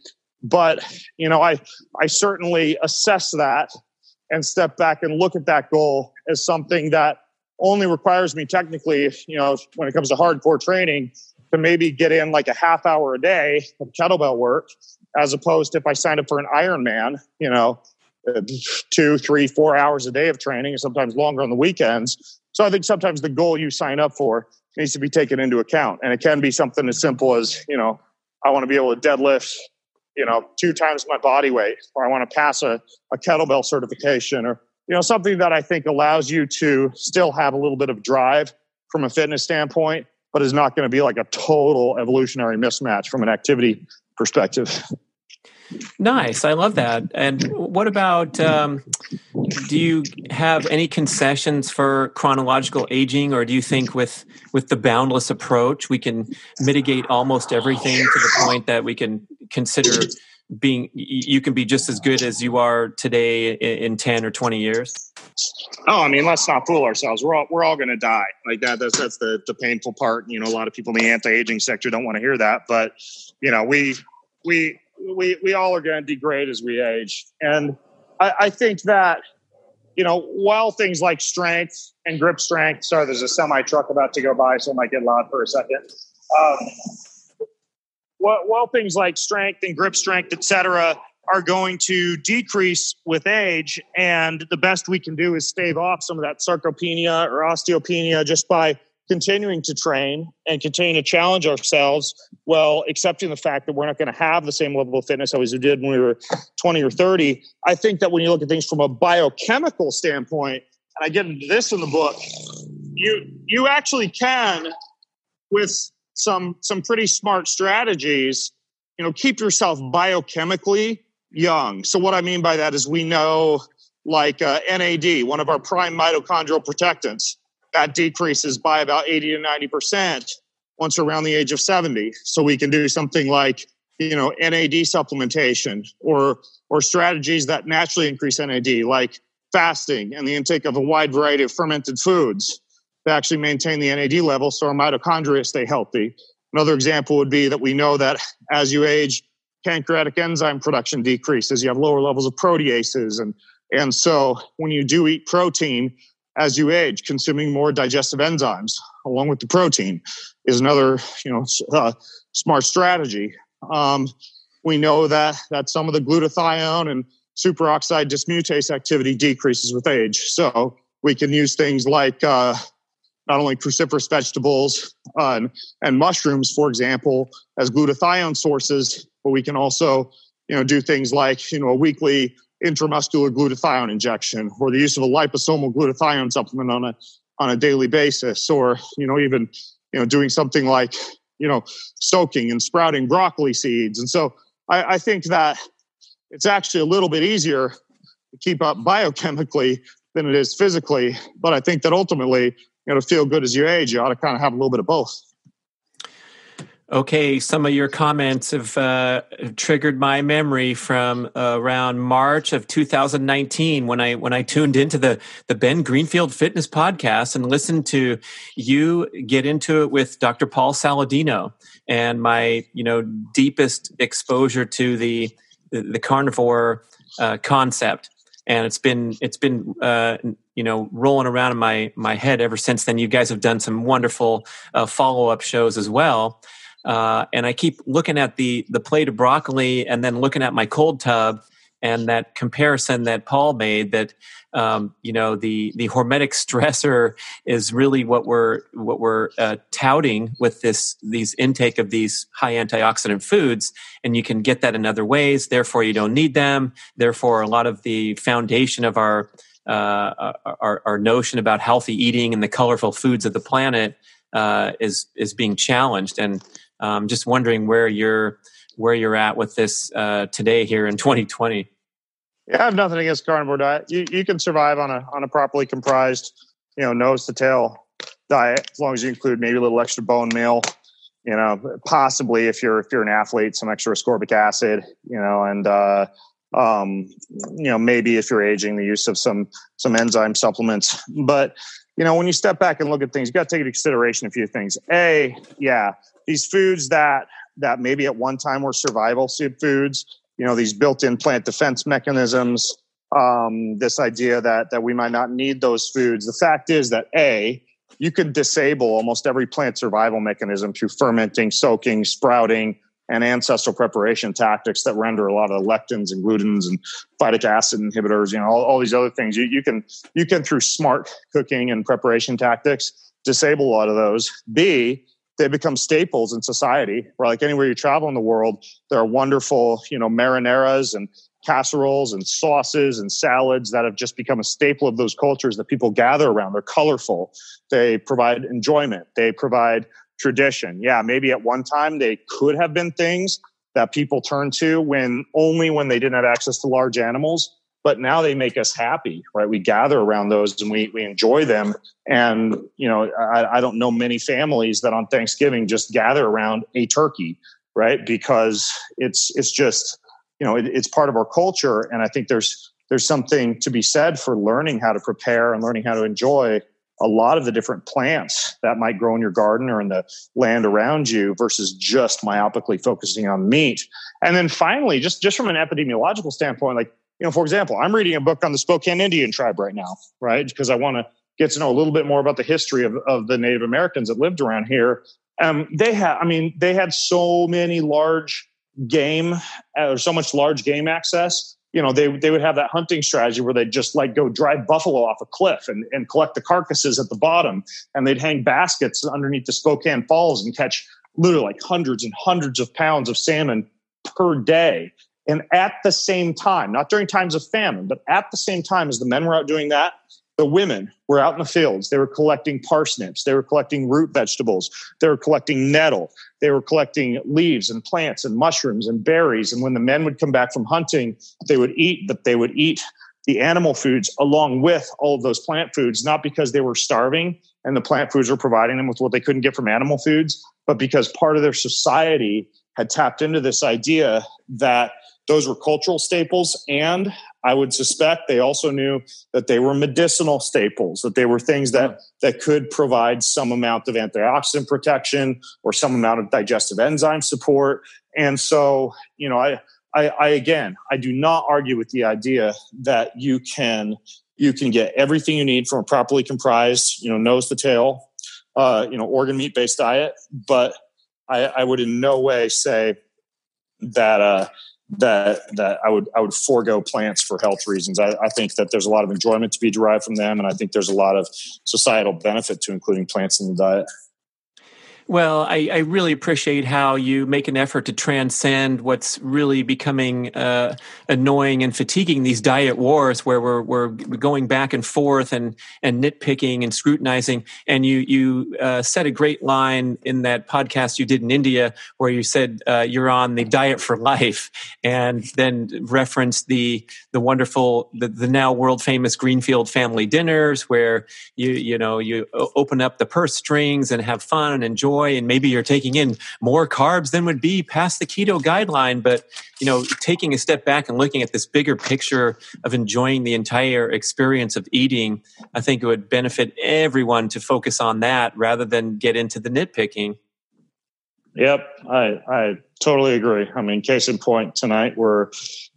But you know, I I certainly assess that and step back and look at that goal as something that only requires me technically, you know, when it comes to hardcore training, to maybe get in like a half hour a day of kettlebell work, as opposed to if I signed up for an Ironman, you know, two, three, four hours a day of training, and sometimes longer on the weekends. So I think sometimes the goal you sign up for needs to be taken into account, and it can be something as simple as you know, I want to be able to deadlift, you know, two times my body weight, or I want to pass a, a kettlebell certification, or you know, something that I think allows you to still have a little bit of drive from a fitness standpoint, but is not going to be like a total evolutionary mismatch from an activity perspective. Nice. I love that. And what about um, do you have any concessions for chronological aging, or do you think with with the boundless approach we can mitigate almost everything to the point that we can consider being you can be just as good as you are today in 10 or 20 years oh i mean let's not fool ourselves we're all we're all going to die like that that's that's the the painful part you know a lot of people in the anti-aging sector don't want to hear that but you know we we we we all are going to degrade as we age, and I, I, think that you know while things like strength and grip strength. Sorry, there's a semi truck about to go by, so it might get loud for a second. Um, while, while things like strength and grip strength, etc., are going to decrease with age, and the best we can do is stave off some of that sarcopenia or osteopenia just by continuing to train and continuing to challenge ourselves while accepting the fact that we're not going to have the same level of fitness as we did when we were 20 or 30. I think that when you look at things from a biochemical standpoint, and I get into this in the book, you you actually can with some some pretty smart strategies, you know, keep yourself biochemically young. So what I mean by that is we know like uh, NAD, one of our prime mitochondrial protectants that decreases by about 80 to 90% once around the age of 70. So we can do something like, you know, NAD supplementation or or strategies that naturally increase NAD, like fasting and the intake of a wide variety of fermented foods to actually maintain the NAD level so our mitochondria stay healthy. Another example would be that we know that as you age, pancreatic enzyme production decreases. You have lower levels of proteases. And, and so when you do eat protein, as you age, consuming more digestive enzymes along with the protein is another, you know, uh, smart strategy. Um, we know that that some of the glutathione and superoxide dismutase activity decreases with age. So we can use things like uh, not only cruciferous vegetables uh, and, mushrooms, for example, as glutathione sources, but we can also, you know, do things like you know a weekly intramuscular glutathione injection or the use of a liposomal glutathione supplement on a on a daily basis or you know even you know doing something like you know soaking and sprouting broccoli seeds. And so I, I think that it's actually a little bit easier to keep up biochemically than it is physically but i think that ultimately you know to feel good as you age you ought to kind of have a little bit of both Okay, some of your comments have uh, triggered my memory from uh, around March of 2019 when I when I tuned into the the Ben Greenfield Fitness podcast and listened to you get into it with Dr. Paul Saladino and my you know deepest exposure to the the, the carnivore uh, concept and it's been it's been uh, you know rolling around in my my head ever since then. You guys have done some wonderful uh, follow up shows as well. Uh, and I keep looking at the the plate of broccoli and then looking at my cold tub and that comparison that Paul made that um, you know the the hormetic stressor is really what we're what we're uh, touting with this these intake of these high antioxidant foods and you can get that in other ways. Therefore you don't need them. Therefore a lot of the foundation of our uh, our, our notion about healthy eating and the colorful foods of the planet uh, is is being challenged. And um, just wondering where you're where you're at with this uh, today here in 2020. Yeah, I have nothing against carnivore diet. You you can survive on a on a properly comprised, you know, nose to tail diet as long as you include maybe a little extra bone meal. You know, possibly if you're if you're an athlete, some extra ascorbic acid. You know, and uh, um, you know maybe if you're aging, the use of some some enzyme supplements. But you know, when you step back and look at things, you got to take into consideration a few things. A, yeah, these foods that that maybe at one time were survival foods, you know, these built-in plant defense mechanisms, um, this idea that that we might not need those foods. The fact is that a you could disable almost every plant survival mechanism through fermenting, soaking, sprouting, and ancestral preparation tactics that render a lot of lectins and glutens and phytic acid inhibitors, you know, all, all these other things. You, you can you can through smart cooking and preparation tactics disable a lot of those. B, they become staples in society. Where like anywhere you travel in the world, there are wonderful, you know, marinaras and casseroles and sauces and salads that have just become a staple of those cultures that people gather around. They're colorful. They provide enjoyment. They provide tradition. Yeah, maybe at one time they could have been things that people turned to when only when they didn't have access to large animals but now they make us happy right? We gather around those and we, we enjoy them. And you know I, I don't know many families that on thanksgiving just gather around a turkey right? Because it's it's just you know it, it's part of our culture. And i think there's there's something to be said for learning how to prepare and learning how to enjoy a lot of the different plants that might grow in your garden or in the land around you versus just myopically focusing on meat. And then finally, just, just from an epidemiological standpoint, like you know, for example, I'm reading a book on the Spokane Indian tribe right now, right? Because I want to get to know a little bit more about the history of, of the Native Americans that lived around here. Um, they had, I mean, they had so many large game or so much large game access. You know, they they would have that hunting strategy where they'd just like go drive buffalo off a cliff and, and collect the carcasses at the bottom, and they'd hang baskets underneath the Spokane Falls and catch literally like hundreds and hundreds of pounds of salmon per day and at the same time, not during times of famine, but at the same time as the men were out doing that, the women were out in the fields. They were collecting parsnips. They were collecting root vegetables. They were collecting nettle. They were collecting leaves and plants and mushrooms and berries. And when the men would come back from hunting, they would eat, but they would eat the animal foods along with all of those plant foods, not because they were starving and the plant foods were providing them with what they couldn't get from animal foods, but because part of their society had tapped into this idea that those were cultural staples and i would suspect they also knew that they were medicinal staples that they were things that that could provide some amount of antioxidant protection or some amount of digestive enzyme support. And so you know i I, I again i do not argue with the idea that you can you can get everything you need from a properly comprised you know nose to tail uh, you know organ meat based diet but I, I would in no way say that uh, that that I would I would forego plants for health reasons. I, I, think that there's a lot of enjoyment to be derived from them, and I think there's a lot of societal benefit to including plants in the diet. Well, I, I, really appreciate how you make an effort to transcend what's really becoming uh, annoying and fatiguing these diet wars, where we're, we're going back and forth and and nitpicking and scrutinizing. And you you uh, said a great line in that podcast you did in India, where you said uh, you're on the diet for life, and then referenced the the wonderful the, the now world famous Greenfield family dinners, where you you know you open up the purse strings and have fun and enjoy enjoy and maybe you're taking in more carbs than would be past the keto guideline but you know taking a step back and looking at this bigger picture of enjoying the entire experience of eating i think it would benefit everyone to focus on that rather than get into the nitpicking Yep, I I totally agree. I mean, case in point, tonight we're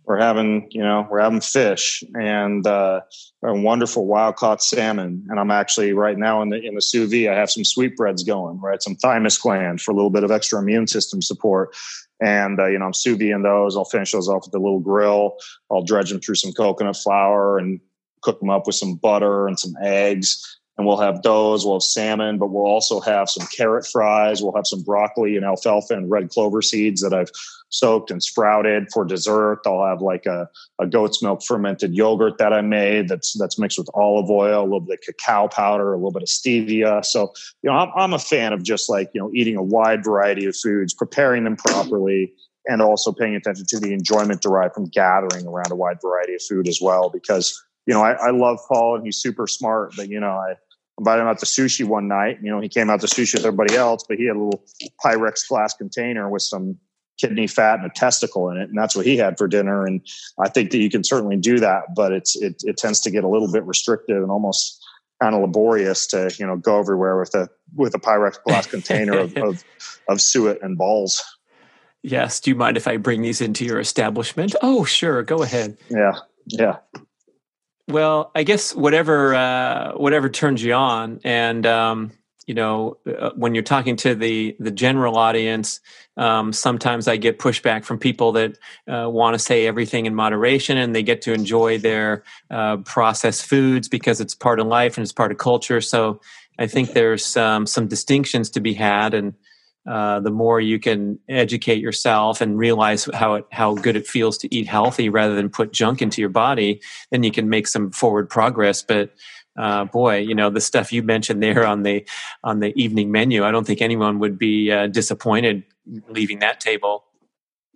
we're having you know we're having fish and uh, a wonderful wild caught salmon, and I'm actually right now in the in the sous vide. I have some sweetbreads going, right? Some thymus gland for a little bit of extra immune system support. And uh, you know, I'm sous vide those. I'll finish those off with a little grill. I'll dredge them through some coconut flour and cook them up with some butter and some eggs and we'll have those. We'll have salmon, but we'll also have some carrot fries. We'll have some broccoli and alfalfa and red clover seeds that I've soaked and sprouted for dessert. I'll have like a, a goat's milk fermented yogurt that I made that's that's mixed with olive oil, a little bit of cacao powder, a little bit of stevia. So you know, I'm, I'm a fan of just like you know eating a wide variety of foods, preparing them properly. And also paying attention to the enjoyment derived from gathering around a wide variety of food as well, because you know, I, I love Paul and he's super smart, but you know, I invited him out to sushi one night. You know, he came out to sushi with everybody else, but he had a little Pyrex glass container with some kidney fat and a testicle in it, and that's what he had for dinner. And I think that you can certainly do that, but it's it, it tends to get a little bit restrictive and almost kind of laborious to you know go everywhere with a with a Pyrex glass container of, of of suet and balls. Yes. Do you mind if I bring these into your establishment? Oh, sure. Go ahead. Yeah. Yeah. Well, I guess whatever uh, whatever turns you on, and um, you know, uh, when you're talking to the the general audience, um, sometimes I get pushback from people that uh, want to say everything in moderation, and they get to enjoy their uh, processed foods because it's part of life and it's part of culture. So I think there's um, some distinctions to be had, and uh, the more you can educate yourself and realize how it, how good it feels to eat healthy rather than put junk into your body, then you can make some forward progress. But uh, boy, you know the stuff you mentioned there on the on the evening menu. I don't think anyone would be uh, disappointed leaving that table.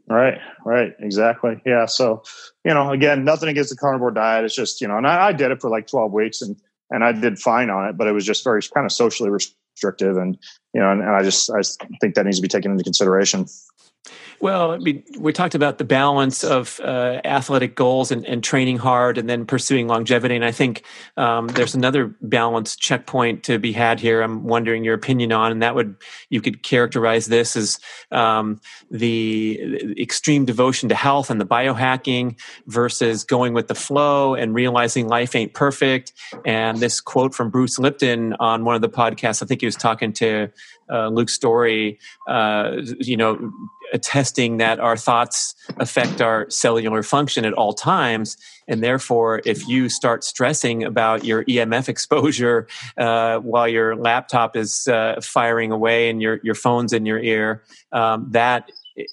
Right, right, exactly. Yeah. So, you know, again, nothing against the carnivore diet. It's just, you know, and I, I did it for like 12 weeks and, and I did fine on it, but it was just very kind of socially restrictive. And, you know, and, and I just I think that needs to be taken into consideration. Well, I mean, we talked about the balance of uh, athletic goals and, and, training hard and then pursuing longevity. And I think um, there's another balance checkpoint to be had here. I'm wondering your opinion on, and that would, you could characterize this as um, the, extreme devotion to health and the biohacking versus going with the flow and realizing life ain't perfect. And this quote from Bruce Lipton on one of the podcasts, I think he was talking to uh, Luke Storey, uh, you know, attesting that our thoughts affect our cellular function at all times. And therefore, if you start stressing about your EMF exposure uh, while your laptop is uh, firing away and your, your phone's in your ear, um, that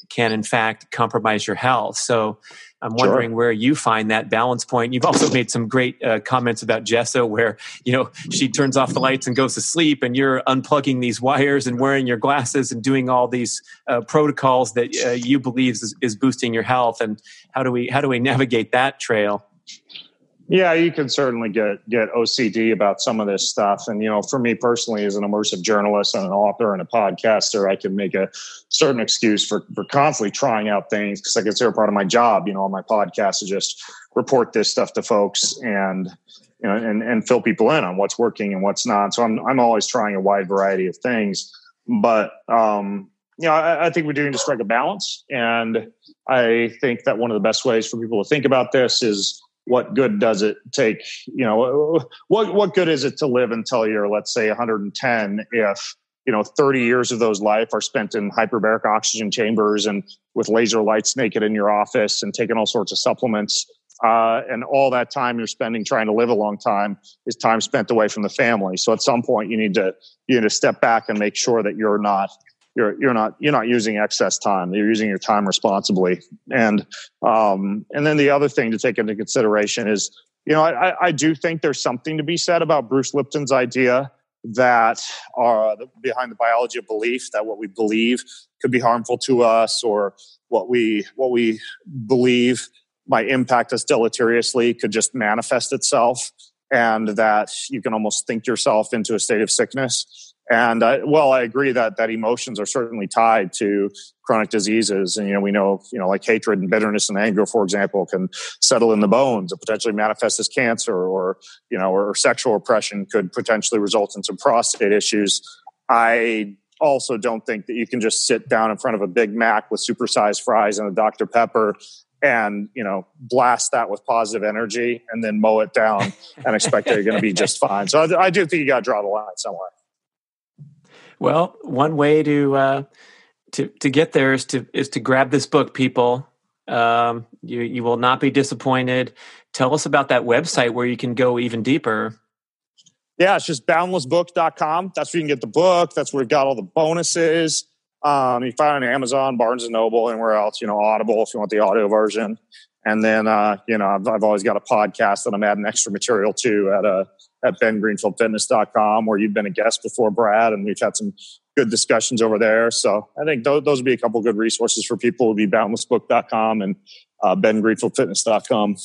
can in fact compromise your health. So I'm wondering sure. where you find that balance point. You've also made some great uh, comments about Jessa, where you know she turns off the lights and goes to sleep, and you're unplugging these wires and wearing your glasses and doing all these uh, protocols that uh, you believe is, is boosting your health. And how do we how do we navigate that trail? Yeah, you can certainly get get OCD about some of this stuff. And you know, for me personally, as an immersive journalist and an author and a podcaster, I can make a certain excuse for for constantly trying out things because I consider part of my job. You know, on my podcast to just report this stuff to folks and you know and and fill people in on what's working and what's not. So I'm I'm always trying a wide variety of things. But um, you know, I, I think we're doing to strike a balance, and I think that one of the best ways for people to think about this is what good does it take you know what what good is it to live until you're let's say 110 if you know 30 years of those life are spent in hyperbaric oxygen chambers and with laser lights naked in your office and taking all sorts of supplements uh, and all that time you're spending trying to live a long time is time spent away from the family. So at some point you need to you need to step back and make sure that you're not you're you're not you're not using excess time. You're using your time responsibly. And um, and then the other thing to take into consideration is, you know, I, I do think there's something to be said about Bruce Lipton's idea that are behind the biology of belief that what we believe could be harmful to us or what we what we believe might impact us deleteriously could just manifest itself and that you can almost think yourself into a state of sickness And I, well, I agree that that emotions are certainly tied to chronic diseases, and you know we know you know like hatred and bitterness and anger, for example, can settle in the bones and potentially manifest as cancer, or you know, or sexual oppression could potentially result in some prostate issues. I also don't think that you can just sit down in front of a Big Mac with supersized fries and a Dr Pepper and you know blast that with positive energy and then mow it down and expect that you're going to be just fine. So I, I do think you got to draw the line somewhere. Well, one way to uh, to to get there is to is to grab this book, people. Um, you you will not be disappointed. Tell us about that website where you can go even deeper. Yeah, it's just boundlessbook.com. That's where you can get the book. That's where we've got all the bonuses. Um, you find it on Amazon, Barnes and Noble, anywhere else. You know, Audible if you want the audio version. And then, uh, you know, I've, I've, always got a podcast that I'm adding extra material to at uh, at bengreenfieldfitness.com where you've been a guest before, Brad, and we've had some good discussions over there. So I think those, those would be a couple good resources for people would be boundlessbook.com and uh, bengreenfieldfitness.com.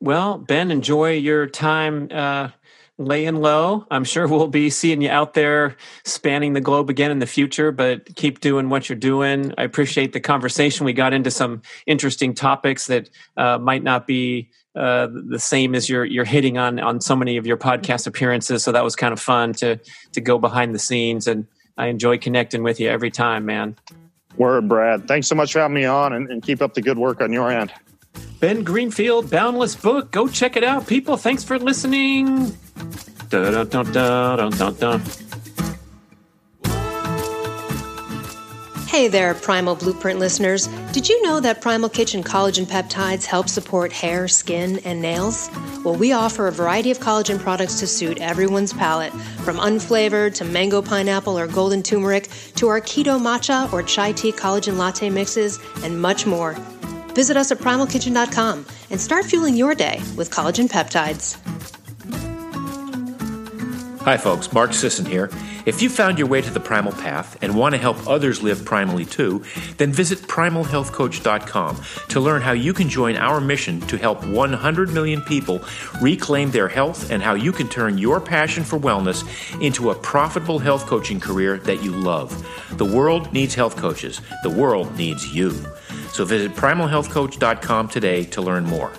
Well, Ben, enjoy your time uh, laying low. I'm sure we'll be seeing you out there spanning the globe again in the future, but keep doing what you're doing. I appreciate the conversation. We got into some interesting topics that uh, might not be uh, the same as you're you're hitting on on so many of your podcast appearances. So that was kind of fun to to go behind the scenes, and I enjoy connecting with you every time, man. Word, Brad. Thanks so much for having me on, and, and keep up the good work on your end. Ben Greenfield, Boundless Book. Go check it out, people. Thanks for listening. Hey there, Primal Blueprint listeners. Did you know that Primal Kitchen collagen peptides help support hair, skin, and nails? Well, we offer a variety of collagen products to suit everyone's palate, from unflavored to mango pineapple or golden turmeric to our keto matcha or chai tea collagen latte mixes, and much more. Visit us at primalkitchen.com and start fueling your day with collagen peptides. Hi, folks. Mark Sisson here. If you found your way to the primal path and want to help others live primally too, then visit primalhealthcoach.com to learn how you can join our mission to help 100 million people reclaim their health and how you can turn your passion for wellness into a profitable health coaching career that you love. The world needs health coaches. The world needs you. So visit primalhealthcoach.com today to learn more.